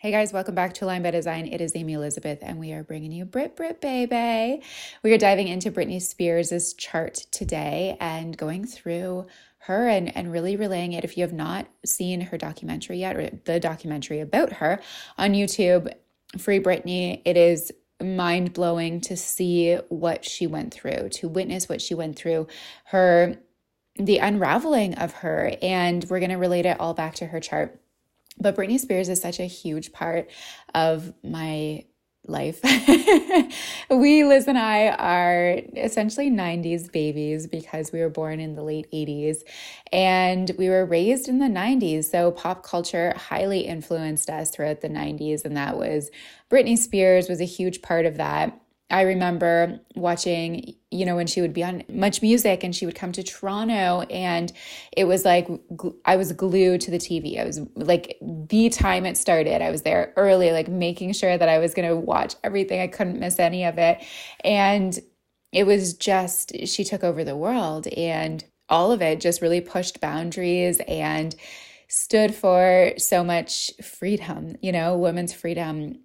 Hey guys, welcome back to Aligned by Design. It is Amy Elizabeth, and we are bringing you Brit Brit Baby. We are diving into Britney Spears' chart today and going through her and, and really relaying it. If you have not seen her documentary yet, or the documentary about her on YouTube, Free Britney, it is mind blowing to see what she went through, to witness what she went through, her the unraveling of her, and we're going to relate it all back to her chart. But Britney Spears is such a huge part of my life. we, Liz and I, are essentially 90s babies because we were born in the late 80s and we were raised in the 90s. So pop culture highly influenced us throughout the 90s. And that was Britney Spears was a huge part of that. I remember watching, you know, when she would be on Much Music and she would come to Toronto and it was like I was glued to the TV. I was like the time it started, I was there early, like making sure that I was going to watch everything. I couldn't miss any of it. And it was just, she took over the world and all of it just really pushed boundaries and stood for so much freedom, you know, women's freedom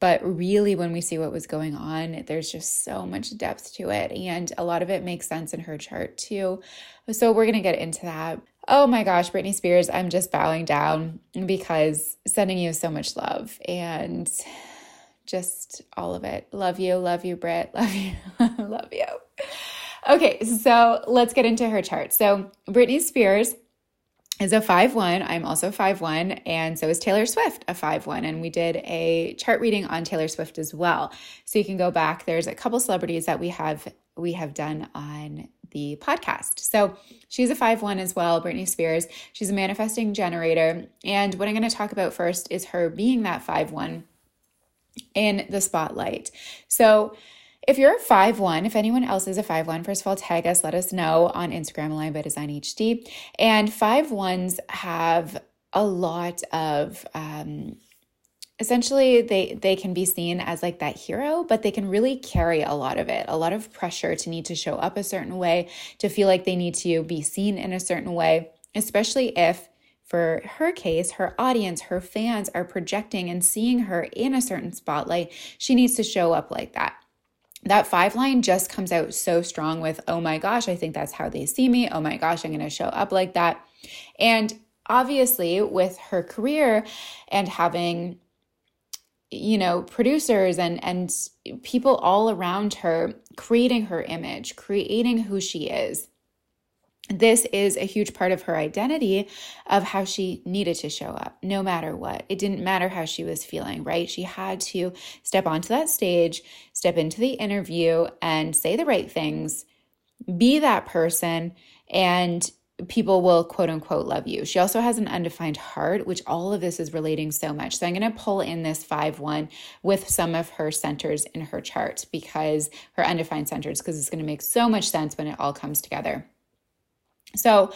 but really, when we see what was going on, there's just so much depth to it. And a lot of it makes sense in her chart too. So we're going to get into that. Oh my gosh, Britney Spears, I'm just bowing down because sending you so much love and just all of it. Love you, love you, Brit. Love you, love you. Okay, so let's get into her chart. So Britney Spears is a 5-1. I'm also 5-1 and so is Taylor Swift a 5-1 and we did a chart reading on Taylor Swift as well. So you can go back there's a couple celebrities that we have we have done on the podcast. So she's a 5-1 as well, Britney Spears. She's a manifesting generator and what I'm going to talk about first is her being that 5-1 in the spotlight. So if you're a 5-1, if anyone else is a 5-1, first of all, tag us, let us know on Instagram, Aligned by Design HD. And 5-1s have a lot of um, essentially they they can be seen as like that hero but they can really carry a lot of it a lot of pressure to need to show up a certain way to feel like they need to be seen in a certain way especially if for her case, her audience, her fans are projecting and seeing her in a certain spotlight. She needs to show up like that that five line just comes out so strong with, oh my gosh, I think that's how they see me. Oh my gosh, I'm going to show up like that. And obviously, with her career and having you know producers and and people all around her creating her image creating who she is this is a huge part of her identity of how she needed to show up no matter what. It didn't matter how she was feeling, right? She had to step onto that stage, step into the interview, and say the right things, be that person, and people will quote unquote love you. She also has an undefined heart, which all of this is relating so much. So I'm going to pull in this 5 1 with some of her centers in her chart because her undefined centers, because it's going to make so much sense when it all comes together. So,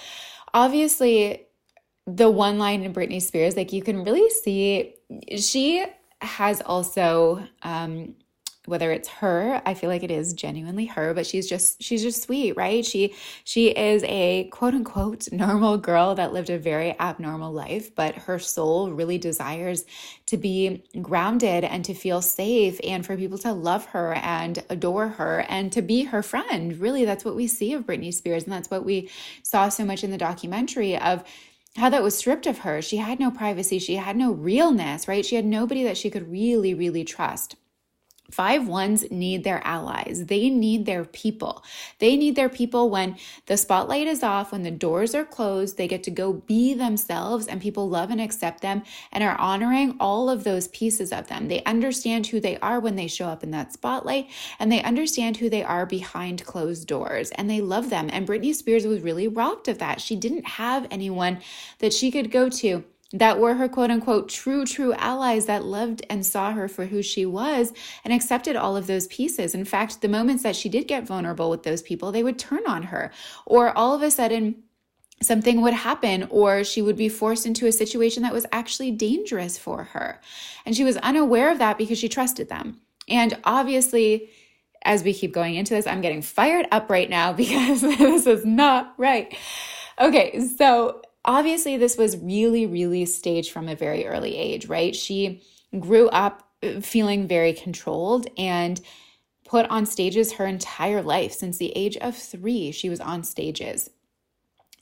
obviously, the one line in Britney Spears, like you can really see, she has also um, whether it's her i feel like it is genuinely her but she's just she's just sweet right? She she is a quote unquote normal girl that lived a very abnormal life but her soul really desires to be grounded and to feel safe and for people to love her and adore her and to be her friend. Really that's what we see of britney spears and that's what we saw so much in the documentary of how that was stripped of her. She had no privacy. She had no realness right? She had nobody that she could really really trust Five ones need their allies. They need their people. They need their people when the spotlight is off, when the doors are closed, they get to go be themselves and people love and accept them and are honoring all of those pieces of them. They understand who they are when they show up in that spotlight and they understand who they are behind closed doors and they love them. And Britney Spears was really robbed of that. She didn't have anyone that she could go to that were her quote unquote true, true allies that loved and saw her for who she was and accepted all of those pieces. In fact, the moments that she did get vulnerable with those people, they would turn on her. Or all of a sudden, something would happen or she would be forced into a situation that was actually dangerous for her. And she was unaware of that because she trusted them. And obviously, as we keep going into this, I'm getting fired up right now because this is not right. Okay, so obviously this was really, really staged from a very early age, right? She grew up uh, feeling very controlled and put on stages her entire life. Since the age of three, she was on stages.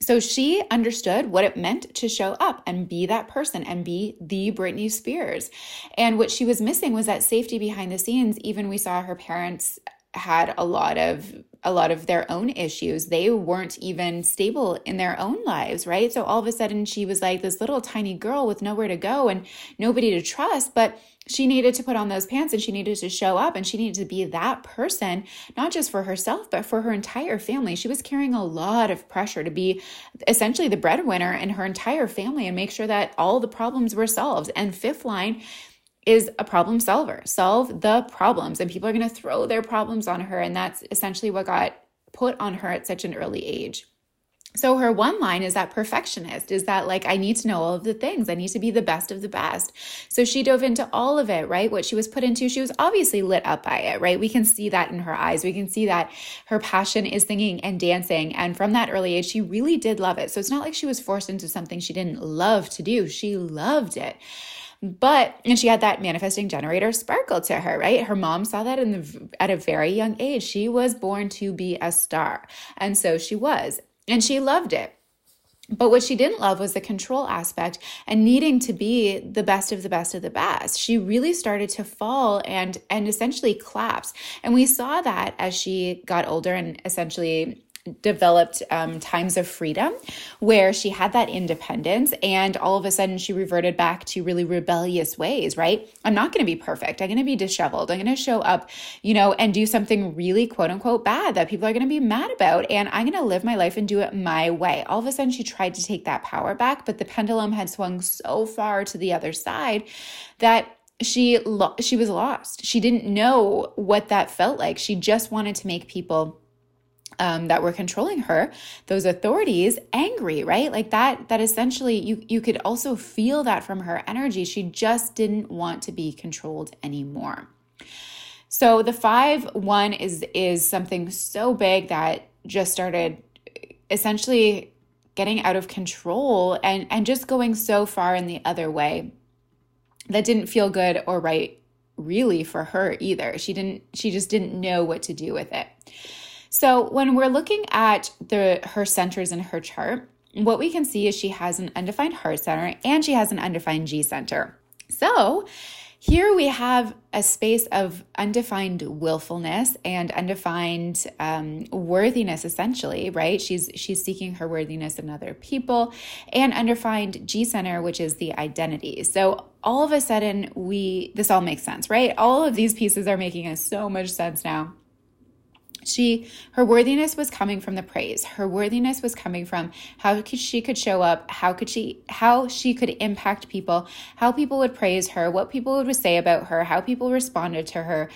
So she understood what it meant to show up and be that person and be the Britney Spears. And what she was missing was that safety behind the scenes. Even we saw her parents had a lot of a lot of their own issues. They weren't even stable in their own lives, right? So all of a sudden she was like this little tiny girl with nowhere to go and nobody to trust, but she needed to put on those pants and she needed to show up and she needed to be that person, not just for herself, but for her entire family. She was carrying a lot of pressure to be essentially the breadwinner in her entire family and make sure that all the problems were solved. And fifth line, is a problem solver. Solve the problems. And people are going to throw their problems on her. And that's essentially what got put on her at such an early age. So her one line is that perfectionist is that like I need to know all of the things. I need to be the best of the best. So she dove into all of it, right? What she was put into, she was obviously lit up by it, right? We can see that in her eyes. We can see that her passion is singing and dancing and from that early age she really did love it. So it's not like she was forced into something she didn't love to do. She loved it. But and she had that manifesting generator sparkle to her, right? Her mom saw that in the at a very young age. She was born to be a star. And so she was. And she loved it. But what she didn't love was the control aspect and needing to be the best of the best of the best. She really started to fall and and essentially collapse. And we saw that as she got older and essentially developed um, times of freedom where she had that independence and all of a sudden she reverted back to really rebellious ways right? I'm not going to be perfect. I'm going to be disheveled. I'm going to show up you know and do something really quote unquote bad that people are going to be mad about and i'm going to live my life and do it my way. All of a sudden she tried to take that power back but the pendulum had swung so far to the other side that she lo- she was lost. She didn't know what that felt like. She just wanted to make people um, that were controlling her those authorities angry right? Like that that essentially you you could also feel that from her energy. She just didn't want to be controlled anymore. So the five one is is something so big that just started essentially getting out of control and and just going so far in the other way that didn't feel good or right really for her either. She didn't she just didn't know what to do with it so when we're looking at the her centers in her chart, what we can see is she has an undefined heart center and she has an undefined G center. So here we have a space of undefined willfulness and undefined um, worthiness, essentially, right? She's she's seeking her worthiness in other people, and undefined G center, which is the identity. So all of a sudden, we this all makes sense, right? All of these pieces are making us so much sense now she her worthiness was coming from the praise her worthiness was coming from how could she could show up how could she how she could impact people how people would praise her what people would say about her how people responded to her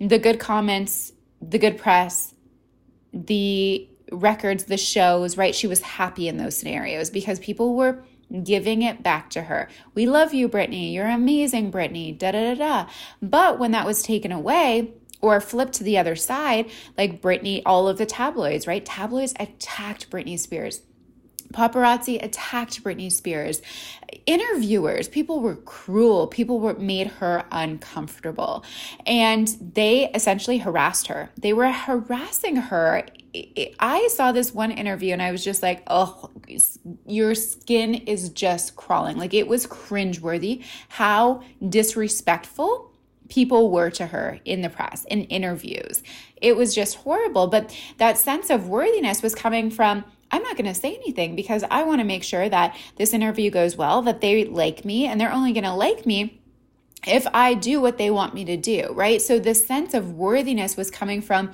the good comments the good press the records the shows right she was happy in those scenarios because people were giving it back to her. We love you, Britney. You're amazing, Britney. Da da da da. But when that was taken away, or flip to the other side, like Britney, all of the tabloids, right? Tabloids attacked Britney Spears. Paparazzi attacked Britney Spears. Interviewers, people were cruel. People were made her uncomfortable. And they essentially harassed her. They were harassing her. I saw this one interview and I was just like, oh, your skin is just crawling. Like it was cringeworthy how disrespectful people were to her in the press, in interviews. It was just horrible. But that sense of worthiness was coming from, I'm not going to say anything because I want to make sure that this interview goes well, that they like me, and they're only going to like me if I do what they want me to do, right? So this sense of worthiness was coming from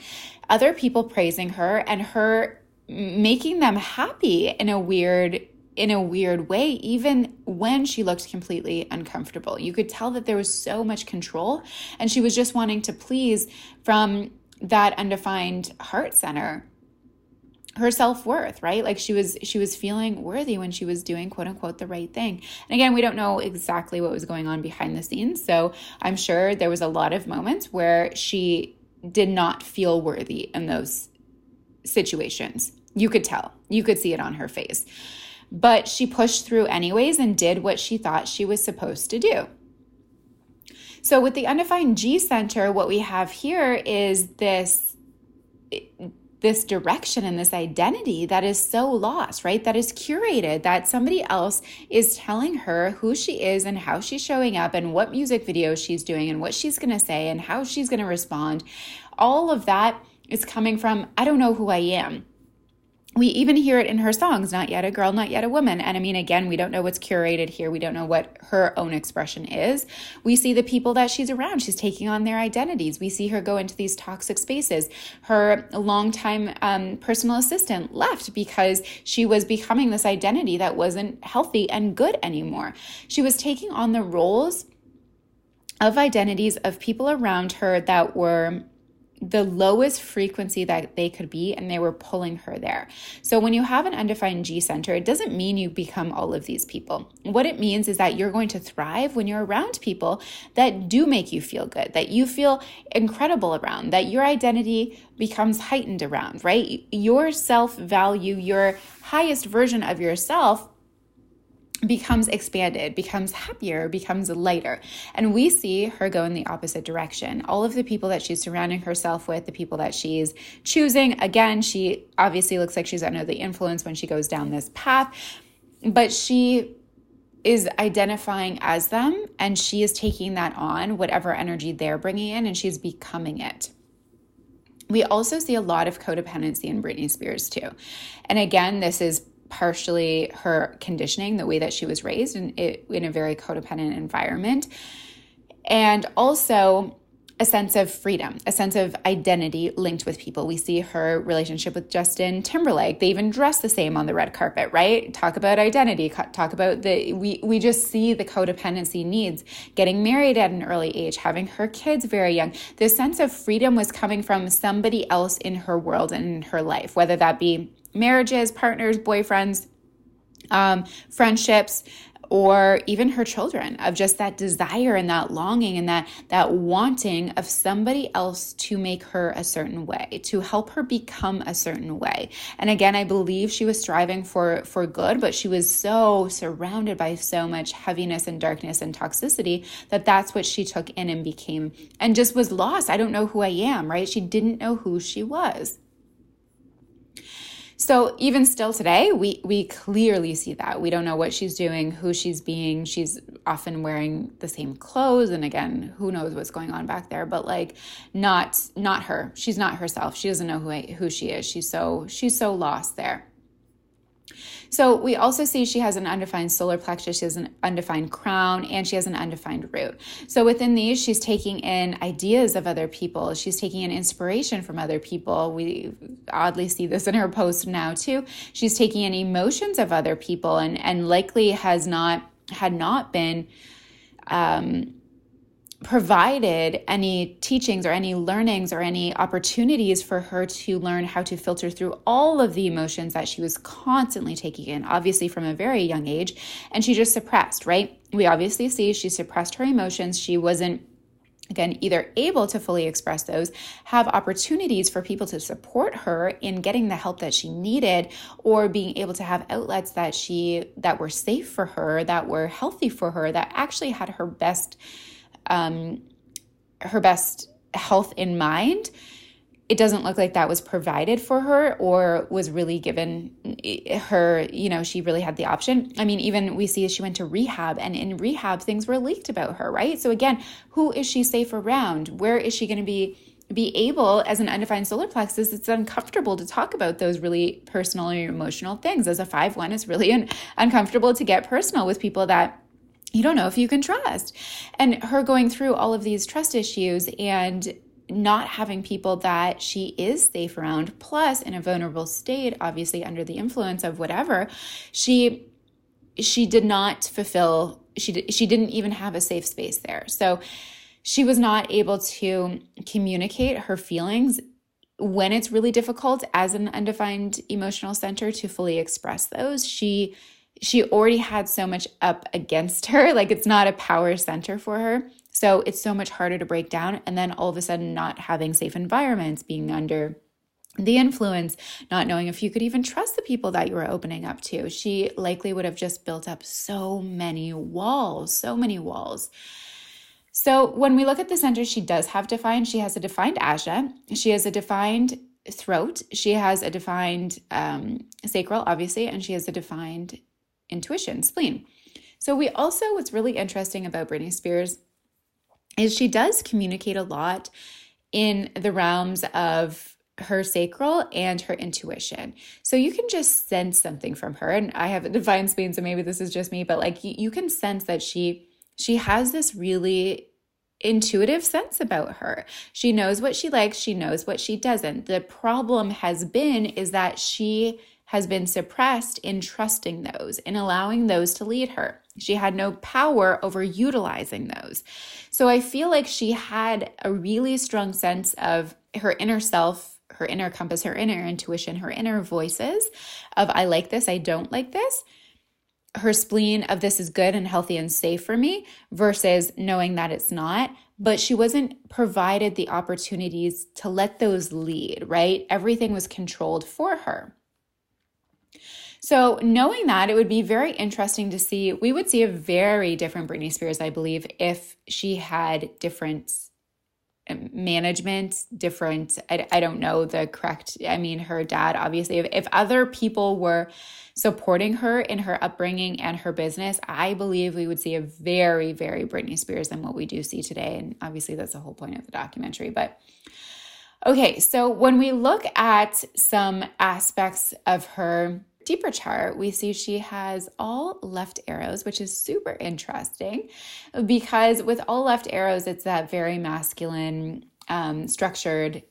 other people praising her and her making them happy in a weird in a weird way even when she looked completely uncomfortable. You could tell that there was so much control and she was just wanting to please from that undefined heart center her self-worth right? Like she was she was feeling worthy when she was doing quote unquote the right thing. And again we don't know exactly what was going on behind the scenes so i'm sure there was a lot of moments where she did not feel worthy in those situations. You could tell. You could see it on her face but she pushed through anyways and did what she thought she was supposed to do so with the undefined g center what we have here is this this direction and this identity that is so lost, right? That is curated, that somebody else is telling her who she is and how she's showing up and what music video she's doing and what she's going to say and how she's going to respond. All of that is coming from, I don't know who I am we even hear it in her songs not yet a girl not yet a woman. And i mean again we don't know what's curated here. We don't know what her own expression is. We see the people that she's around. She's taking on their identities. We see her go into these toxic spaces. Her longtime um, personal assistant left because she was becoming this identity that wasn't healthy and good anymore. She was taking on the roles of identities of people around her that were the lowest frequency that they could be, and they were pulling her there. So, when you have an undefined G center, it doesn't mean you become all of these people. What it means is that you're going to thrive when you're around people that do make you feel good, that you feel incredible around, that your identity becomes heightened around, right? Your self value, your highest version of yourself becomes expanded, becomes happier, becomes lighter. And we see her go in the opposite direction. All of the people that she's surrounding herself with, the people that she's choosing, again, she obviously looks like she's under the influence when she goes down this path, but she is identifying as them and she is taking that on, whatever energy they're bringing in, and she's becoming it. We also see a lot of codependency in Britney Spears too. And again, this is partially her conditioning, the way that she was raised in, in a very codependent environment. And also a sense of freedom, a sense of identity linked with people. We see her relationship with Justin Timberlake. They even dress the same on the red carpet, right? Talk about identity, talk about the we we just see the codependency needs. Getting married at an early age, having her kids very young. This sense of freedom was coming from somebody else in her world and in her life, whether that be marriages, partners, boyfriends, um, friendships, or even her children of just that desire and that longing and that that wanting of somebody else to make her a certain way to help her become a certain way. And again i believe she was striving for for good but she was so surrounded by so much heaviness and darkness and toxicity that that's what she took in and became and just was lost. I don't know who i am right? She didn't know who she was so even still today, we we clearly see that. We don't know what she's doing, who she's being. She's often wearing the same clothes and again, who knows what's going on back there, but like not not her. She's not herself. She doesn't know who who she is. She's so she's so lost there. So we also see she has an undefined solar plexus, she has an undefined crown, and she has an undefined root. So within these, she's taking in ideas of other people. She's taking in inspiration from other people. We oddly see this in her post now too. She's taking in emotions of other people and, and likely has not had not been um, provided any teachings or any learnings or any opportunities for her to learn how to filter through all of the emotions that she was constantly taking in, obviously from a very young age. And she just suppressed, right? We obviously see she suppressed her emotions. She wasn't again either able to fully express those have opportunities for people to support her in getting the help that she needed or being able to have outlets that she that were safe for her that were healthy for her that actually had her best um, her best health in mind, it doesn't look like that was provided for her or was really given her, you know, she really had the option. I mean, even we see she went to rehab, and in rehab, things were leaked about her, right? So, again, who is she safe around? Where is she going to be? be able as an undefined solar plexus it's uncomfortable to talk about those really personal or emotional things as a 5-1 it's really un- uncomfortable to get personal with people that you don't know if you can trust and her going through all of these trust issues and not having people that she is safe around, plus in a vulnerable state, obviously under the influence of whatever, she she did not fulfill she she didn't even have a safe space there. So she was not able to communicate her feelings when it's really difficult as an undefined emotional center to fully express those. She she already had so much up against her, like it's not a power center for her. So it's so much harder to break down. And then all of a sudden, not having safe environments, being under the influence, not knowing if you could even trust the people that you were opening up to. She likely would have just built up so many walls, so many walls. So when we look at the center, she does have defined, she has a defined ajna, she has a defined throat, she has a defined um, sacral, obviously, and she has a defined intuition, spleen. So we also, what's really interesting about Britney Spears is she does communicate a lot in the realms of her sacral and her intuition. So you can just sense something from her. And I have a divine spleen, so maybe this is just me, but like you, you can sense that she she has this really intuitive sense about her. She knows what she likes, she knows what she doesn't. The problem has been is that she has been suppressed in trusting those, in allowing those to lead her. She had no power over utilizing those. So I feel like she had a really strong sense of her inner self, her inner compass, her inner intuition, her inner voices of I like this, I don't like this. Her spleen of this is good and healthy and safe for me versus knowing that it's not. But she wasn't provided the opportunities to let those lead, right? Everything was controlled for her. So, knowing that, it would be very interesting to see. We would see a very different Britney Spears, I believe, if she had different um, management, different, I, I don't know the correct, I mean, her dad, obviously, if, if other people were supporting her in her upbringing and her business, I believe we would see a very, very Britney Spears than what we do see today. And obviously, that's the whole point of the documentary. But okay, so when we look at some aspects of her deeper chart, we see she has all left arrows, which is super interesting because with all left arrows, it's that very masculine, um, structured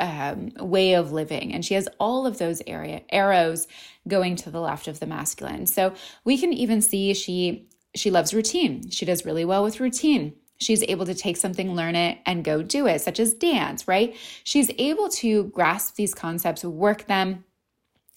um, way of living. And she has all of those area arrows going to the left of the masculine. So we can even see she she loves routine. She does really well with routine. She's able to take something, learn it, and go do it, such as dance, right? She's able to grasp these concepts, work them,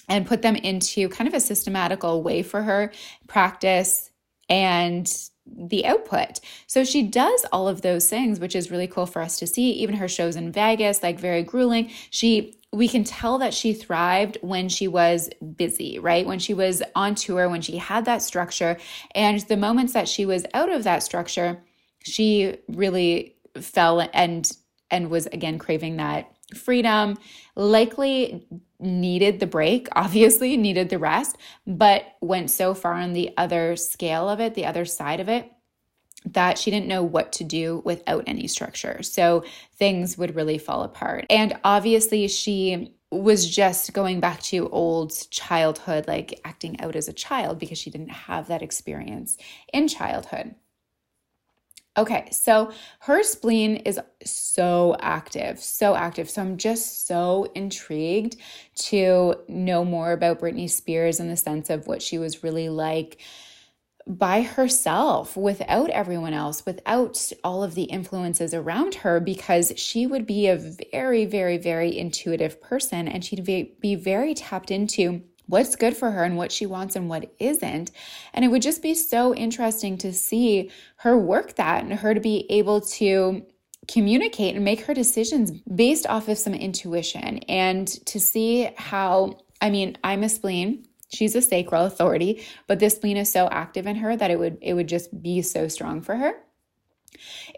and put them into kind of a systematical way for her practice and the output. So she does all of those things, which is really cool for us to see. Even her shows in Vegas, like very grueling. She we can tell that she thrived when she was busy, right? When she was on tour, when she had that structure. And the moments that she was out of that structure, she really fell and and was again craving that freedom, likely needed the break, obviously needed the rest, but went so far on the other scale of it, the other side of it, that she didn't know what to do without any structure. So things would really fall apart. And obviously, she was just going back to old childhood, like acting out as a child because she didn't have that experience in childhood. Okay, so her spleen is so active, so active. So I'm just so intrigued to know more about Britney Spears in the sense of what she was really like by herself without everyone else, without all of the influences around her, because she would be a very, very, very intuitive person and she'd be, very tapped into what's good for her and what she wants and what isn't. And it would just be so interesting to see her work that and her to be able to communicate and make her decisions based off of some intuition and to see how, I mean, I'm a spleen. She's a sacral authority, but this spleen is so active in her that it would it would just be so strong for her.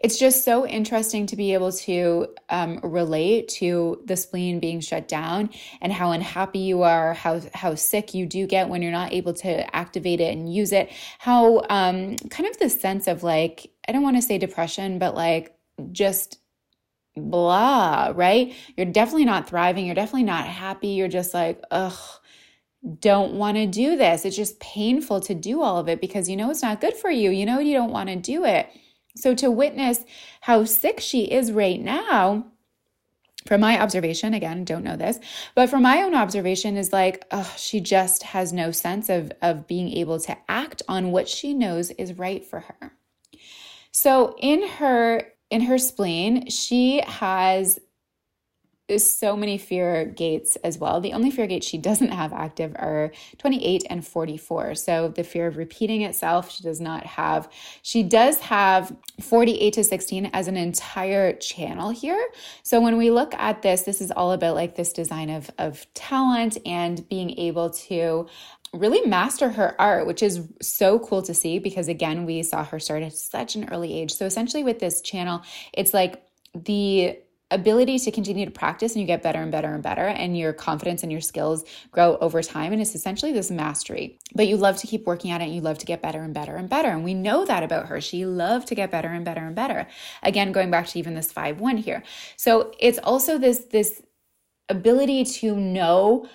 It's just so interesting to be able to um, relate to the spleen being shut down and how unhappy you are, how how sick you do get when you're not able to activate it and use it. How um, kind of the sense of like I don't want to say depression, but like just blah, right? You're definitely not thriving. You're definitely not happy. You're just like, ugh don't want to do this. It's just painful to do all of it because you know it's not good for you. You know you don't want to do it. So to witness how sick she is right now, from my observation, again, don't know this, but from my own observation is like, oh, she just has no sense of, of being able to act on what she knows is right for her. So in her in her spleen, she has so many fear gates as well. The only fear gates she doesn't have active are 28 and 44. So the fear of repeating itself, she does not have. She does have 48 to 16 as an entire channel here. So when we look at this, this is all about like this design of, of talent and being able to really master her art, which is so cool to see because again, we saw her start at such an early age. So essentially with this channel, it's like the ability to continue to practice and you get better and better and better and your confidence and your skills grow over time and it's essentially this mastery. But you love to keep working at it and you love to get better and better and better. And we know that about her. She loved to get better and better and better. Again going back to even this 5-1 here. So it's also this this ability to know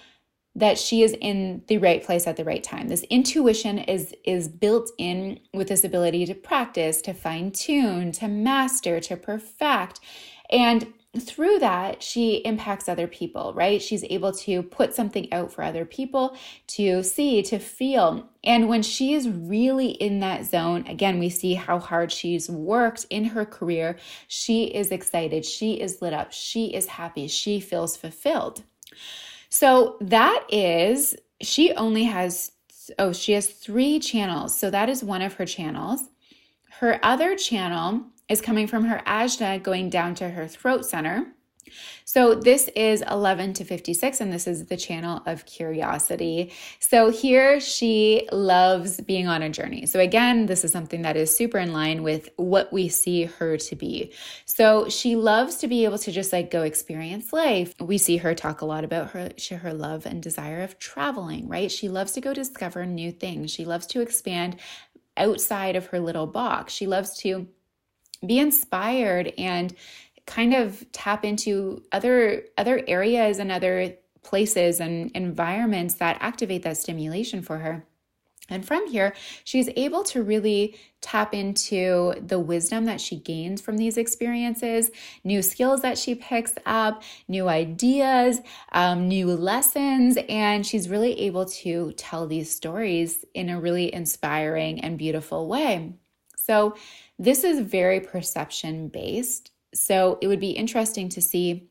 that she is in the right place at the right time. This intuition is is built in with this ability to practice, to fine tune, to master, to perfect. And through that, she impacts other people, right? She's able to put something out for other people to see, to feel. And when she's really in that zone, again, we see how hard she's worked in her career. She is excited. She is lit up. She is happy. She feels fulfilled. So that is, she only has, oh, she has three channels. So that is one of her channels. Her other channel is coming from her ajna going down to her throat center. So this is 11 to 56, and this is the channel of curiosity. So here she loves being on a journey. So again, this is something that is super in line with what we see her to be. So she loves to be able to just like go experience life. We see her talk a lot about her, her love and desire of traveling, right? She loves to go discover new things. She loves to expand outside of her little box. She loves to be inspired and kind of tap into other other areas and other places and environments that activate that stimulation for her. And from here, she's able to really tap into the wisdom that she gains from these experiences, new skills that she picks up, new ideas, um, new lessons. And she's really able to tell these stories in a really inspiring and beautiful way. So, this is very perception based. So it would be interesting to see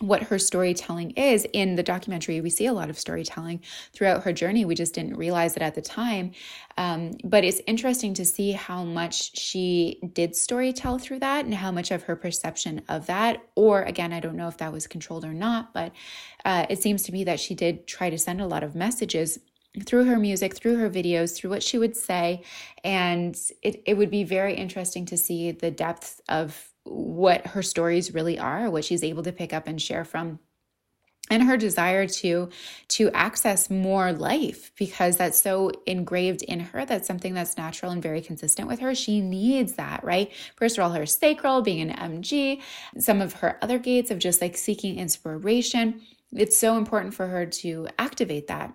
what her storytelling is. In the documentary, we see a lot of storytelling throughout her journey. We just didn't realize it at the time. Um, but it's interesting to see how much she did storytell through that and how much of her perception of that, or again, I don't know if that was controlled or not, but uh, it seems to me that she did try to send a lot of messages through her music, through her videos, through what she would say. And it, it would be very interesting to see the depth of what her stories really are, what she's able to pick up and share from and her desire to to access more life because that's so engraved in her. That's something that's natural and very consistent with her. She needs that right? First of all her sacral being an mg some of her other gates of just like seeking inspiration. It's so important for her to activate that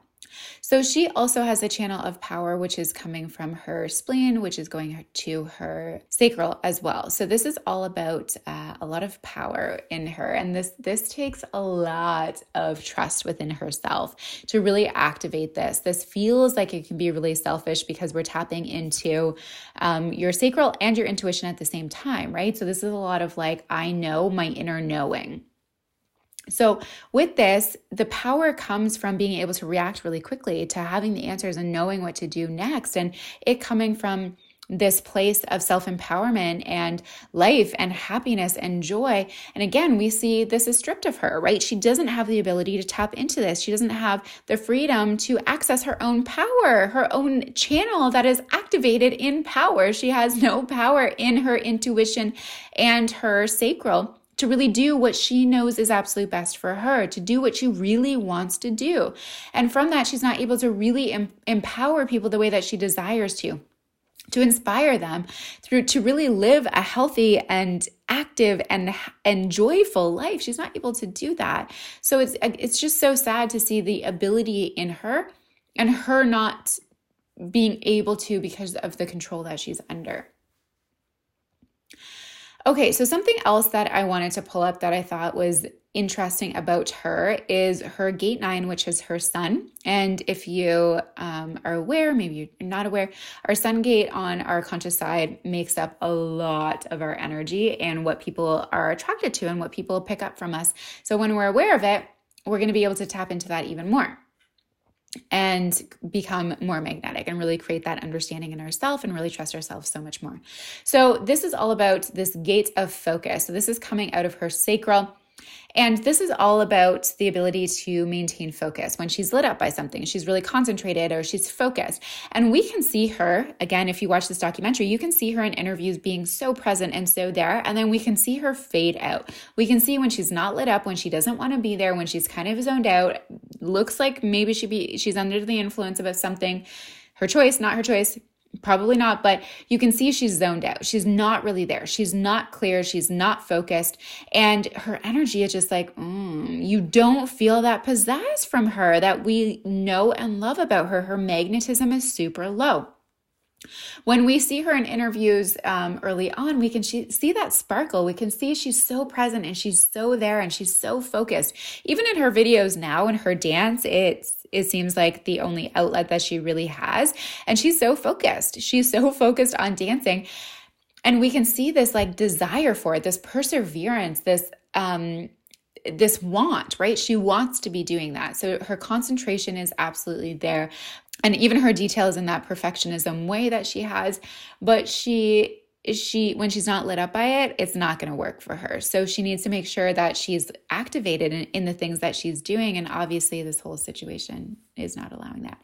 so she also has a channel of power, which is coming from her spleen, which is going to her sacral as well. So this is all about uh, a lot of power in her, and this this takes a lot of trust within herself to really activate this. This feels like it can be really selfish because we're tapping into um, your sacral and your intuition at the same time, right? So this is a lot of like I know my inner knowing. So, with this, the power comes from being able to react really quickly to having the answers and knowing what to do next, and it coming from this place of self empowerment and life and happiness and joy. And again, we see this is stripped of her, right? She doesn't have the ability to tap into this. She doesn't have the freedom to access her own power, her own channel that is activated in power. She has no power in her intuition and her sacral to really do what she knows is absolutely best for her, to do what she really wants to do. And from that, she's not able to really em- empower people the way that she desires to to inspire them through to really live a healthy and active and and joyful life. She's not able to do that. So it's it's just so sad to see the ability in her and her not being able to because of the control that she's under Okay, so something else that I wanted to pull up that I thought was interesting about her is her gate nine, which is her sun. And if you um, are aware, maybe you're not aware, our sun gate on our conscious side makes up a lot of our energy and what people are attracted to and what people pick up from us. So when we're aware of it, we're going to be able to tap into that even more and become more magnetic and really create that understanding in ourselves and really trust ourselves so much more. So, this is all about this gate of focus. So, this is coming out of her sacral and this is all about the ability to maintain focus. When she's lit up by something, she's really concentrated or she's focused. And we can see her, again, if you watch this documentary, you can see her in interviews being so present and so there. And then we can see her fade out. We can see when she's not lit up, when she doesn't want to be there, when she's kind of zoned out, looks like maybe she be she's under the influence of something. Her choice, not her choice Probably not, but you can see she's zoned out. She's not really there. She's not clear. She's not focused. And her energy is just like, mm, you don't feel that pizzazz from her that we know and love about her. Her magnetism is super low. When we see her in interviews um, early on, we can she, see that sparkle. We can see she's so present and she's so there and she's so focused. Even in her videos now and her dance, it's it seems like the only outlet that she really has. And she's so focused. She's so focused on dancing. And we can see this like desire for it, this perseverance, this um this want, right? She wants to be doing that. So her concentration is absolutely there and even her details in that perfectionism way that she has but she she when she's not lit up by it it's not going to work for her. So she needs to make sure that she's activated in, in, the things that she's doing and obviously this whole situation is not allowing that.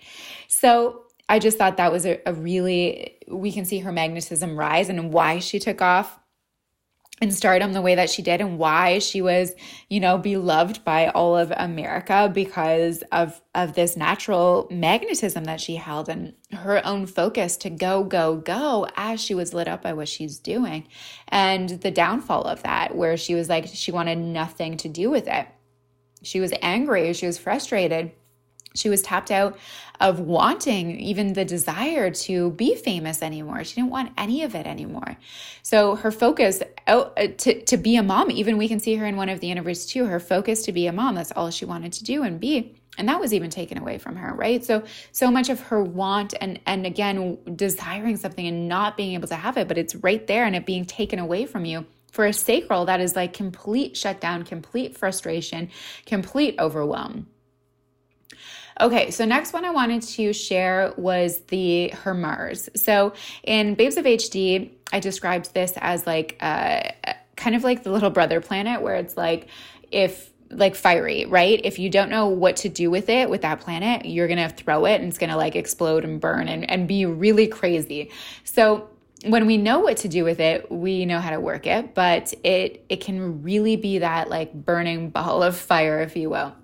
So i just thought that was a, a really we can see her magnetism rise and why she took off and stardom the way that she did and why she was, you know, beloved by all of America because of of this natural magnetism that she held and her own focus to go go go as she was lit up by what she's doing. And the downfall of that where she was like she wanted nothing to do with it. She was angry, she was frustrated she was tapped out of wanting even the desire to be famous anymore. She didn't want any of it anymore. So her focus out uh, to, to be a mom, even we can see her in one of the interviews too, her focus to be a mom, that's all she wanted to do and be. And that was even taken away from her, right? So so much of her want and and again desiring something and not being able to have it, but it's right there and it being taken away from you for a sacral that is like complete shutdown, complete frustration, complete overwhelm. Okay, so next one I wanted to share was the her Mars. So in Babes of HD, I described this as like uh, kind of like the little brother planet, where it's like if like fiery, right? If you don't know what to do with it, with that planet, you're gonna throw it and it's gonna like explode and burn and, and be really crazy. So when we know what to do with it, we know how to work it, but it it can really be that like burning ball of fire, if you will.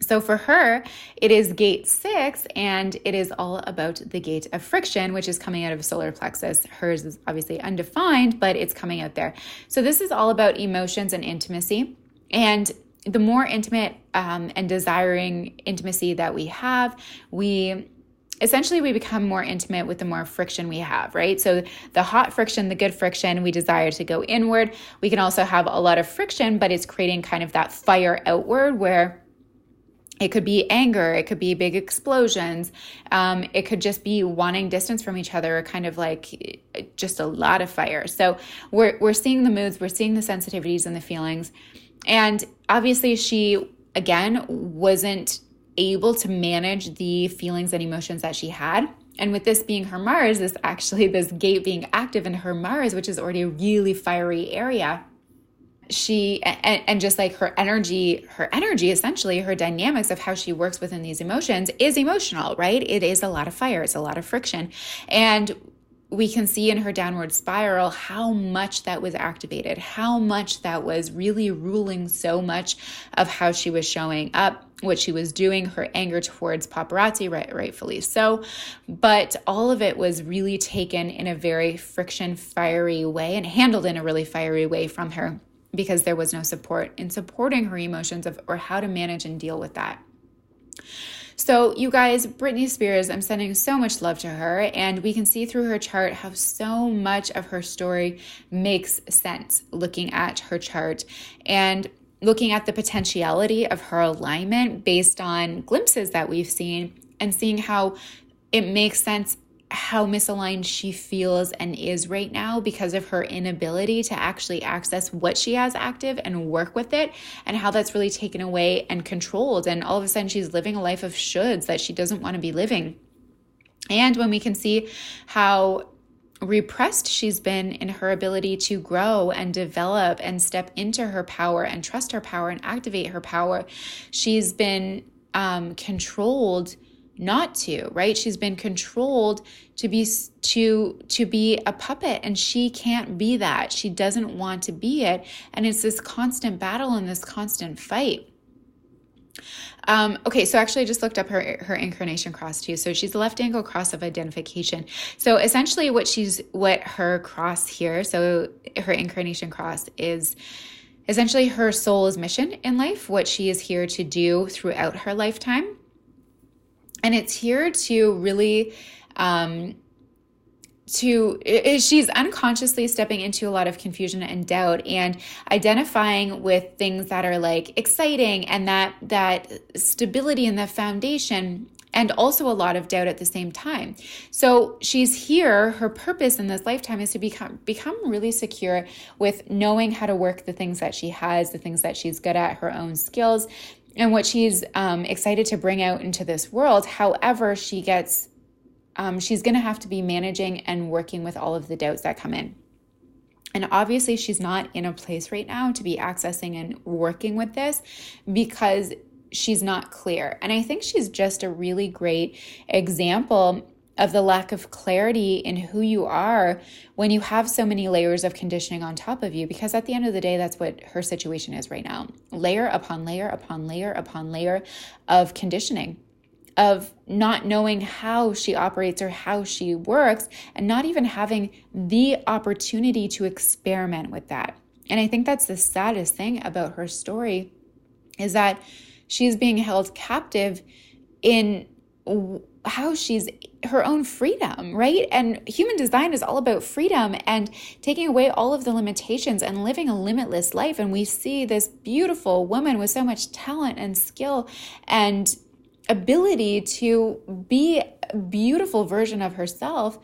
So for her, it is gate six, and it is all about the gate of friction, which is coming out of solar plexus. Hers is obviously undefined, but it's coming out there. So this is all about emotions and intimacy. And the more intimate um, and desiring intimacy that we have, we essentially we become more intimate with the more friction we have, right? So the hot friction, the good friction, we desire to go inward. We can also have a lot of friction, but it's creating kind of that fire outward where it could be anger, it could be big explosions, um, it could just be wanting distance from each other, kind of like just a lot of fire. So we're, we're seeing the moods, we're seeing the sensitivities and the feelings. And obviously, she again wasn't able to manage the feelings and emotions that she had And with this being her Mars, this actually, this gate being active in her Mars, which is already a really fiery area, she and, and, just like her energy her energy essentially her dynamics of how she works within these emotions is emotional right? It is a lot of fire. It's a lot of friction. And we can see in her downward spiral how much that was activated, how much that was really ruling so much of how she was showing up, what she was doing, her anger towards paparazzi, right, rightfully so. But all of it was really taken in a very friction, fiery way and handled in a really fiery way from her because there was no support in supporting her emotions of or how to manage and deal with that. So, you guys, Britney Spears, I'm sending so much love to her, and we can see through her chart how so much of her story makes sense looking at her chart and looking at the potentiality of her alignment based on glimpses that we've seen and seeing how it makes sense how misaligned she feels and is right now because of her inability to actually access what she has active and work with it, and how that's really taken away and controlled. And all of a sudden, she's living a life of shoulds that she doesn't want to be living. And when we can see how repressed she's been in her ability to grow and develop and step into her power and trust her power and activate her power, she's been um, controlled not to right she's been controlled to be to to be a puppet and she can't be that she doesn't want to be it and it's this constant battle and this constant fight um, okay, so actually, I just looked up her her incarnation cross too. So she's the left angle cross of identification. So essentially, what she's what her cross here, so her incarnation cross is essentially her soul's mission in life, what she is here to do throughout her lifetime. And it's here to really, um, to she's unconsciously stepping into a lot of confusion and doubt and identifying with things that are like exciting and that that stability in the foundation and also a lot of doubt at the same time. So she's here, her purpose in this lifetime is to become become really secure with knowing how to work the things that she has, the things that she's good at, her own skills, and what she's um, excited to bring out into this world. However, she gets, um, she's going to have to be managing and working with all of the doubts that come in. And obviously, she's not in a place right now to be accessing and working with this because she's not clear. And I think she's just a really great example of the lack of clarity in who you are when you have so many layers of conditioning on top of you. Because at the end of the day, that's what her situation is right now layer upon layer upon layer upon layer of conditioning, of not knowing how she operates or how she works, and not even having the opportunity to experiment with that. And I think that's the saddest thing about her story is that she's being held captive in how she's her own freedom, right? And human design is all about freedom and taking away all of the limitations and living a limitless life. And we see this beautiful woman with so much talent and skill and ability to be a beautiful version of herself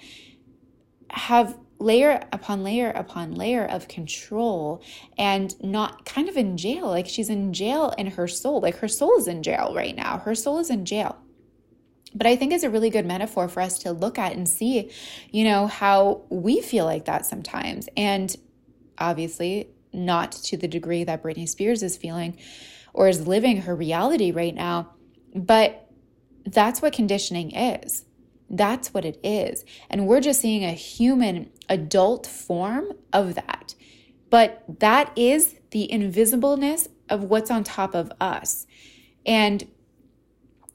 have layer upon layer upon layer of control and not kind of in jail like she's in jail in her soul like her soul is in jail right now her soul is in jail but I think is a really good metaphor for us to look at and see, you know, how we feel like that sometimes. And obviously, not to the degree that Britney Spears is feeling or is living her reality right now, but that's what conditioning is. That's what it is. And we're just seeing a human adult form of that. But that is the invisibleness of what's on top of us. And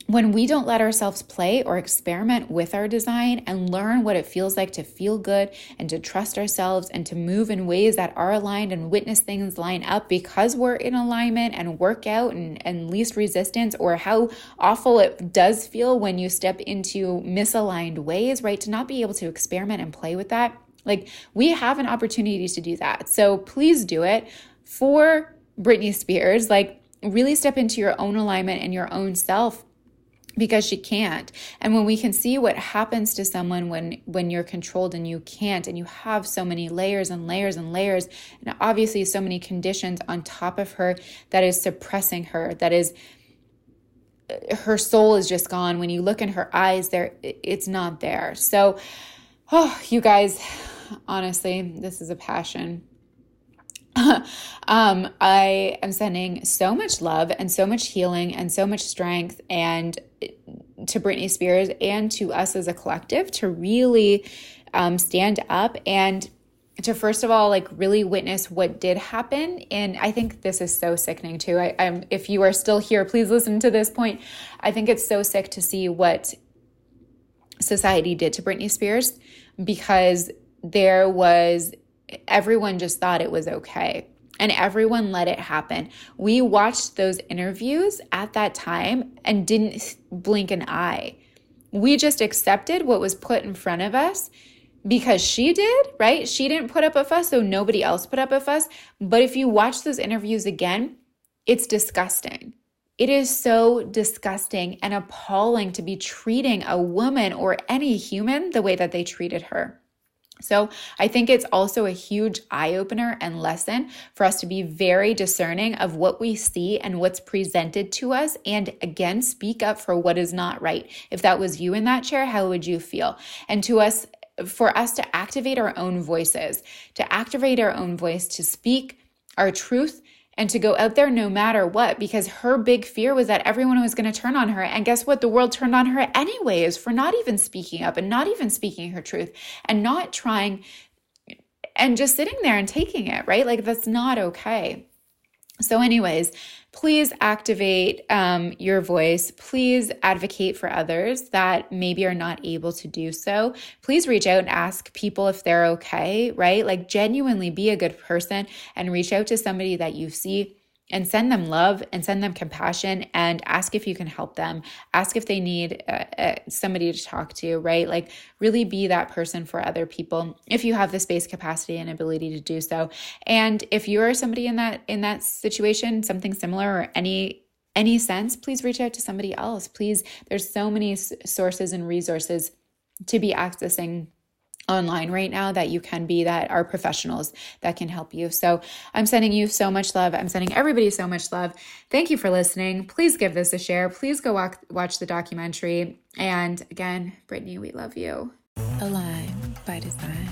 when we don't let ourselves play or experiment with our design and learn what it feels like to feel good and to trust ourselves and to move in ways that are aligned and witness things line up because we're in alignment and work out and, and least resistance, or how awful it does feel when you step into misaligned ways, right? To not be able to experiment and play with that. Like we have an opportunity to do that. So please do it for Britney Spears. Like, really step into your own alignment and your own self because she can't and when we can see what happens to someone when when you're controlled and you can't and you have so many layers and layers and layers and obviously so many conditions on top of her that is suppressing her that is uh, her soul is just gone. When you look in her eyes, there it's not there. So, oh, you guys, honestly, this is a passion. um, I am sending so much love and so much healing and so much strength and to Britney Spears and to us as a collective to really um, stand up and to first of all like really witness what did happen. And i think this is so sickening too. I, am if you are still here please listen to this point. I think it's so sick to see what society did to britney spears because there was everyone just thought it was okay and everyone let it happen we watched those interviews at that time and didn't blink an eye we just accepted what was put in front of us because she did, right? She didn't put up a fuss, so nobody else put up a fuss. But if you watch those interviews again, it's disgusting. It is so disgusting and appalling to be treating a woman or any human the way that they treated her. So, I think it's also a huge eye opener and lesson for us to be very discerning of what we see and what's presented to us. And again, speak up for what is not right. If that was you in that chair, how would you feel? And to us, for us to activate our own voices, to activate our own voice, to speak our truth and to go out there no matter what because her big fear was that everyone was going to turn on her. And guess what? The world turned on her anyways for not even speaking up and not even speaking her truth and not trying and just sitting there and taking it right? Like that's not okay so anyways please activate um, your voice. Please advocate for others that maybe are not able to do so. Please reach out and ask people if they're okay, right? Like, genuinely be a good person and reach out to somebody that you see and send them love and send them compassion and ask if you can help them. Ask if they need uh, uh, somebody to talk to right? Like really be that person for other people if you have the space capacity and ability to do so. And if you are somebody in that in that situation something similar or any any sense please reach out to somebody else. Please there's so many sources and resources to be accessing online right now that you can be that are professionals that can help you. So I'm sending you so much love. I'm sending everybody so much love. Thank you for listening. Please give this a share. Please go walk, watch the documentary. And again, Britney, we love you. Align by design.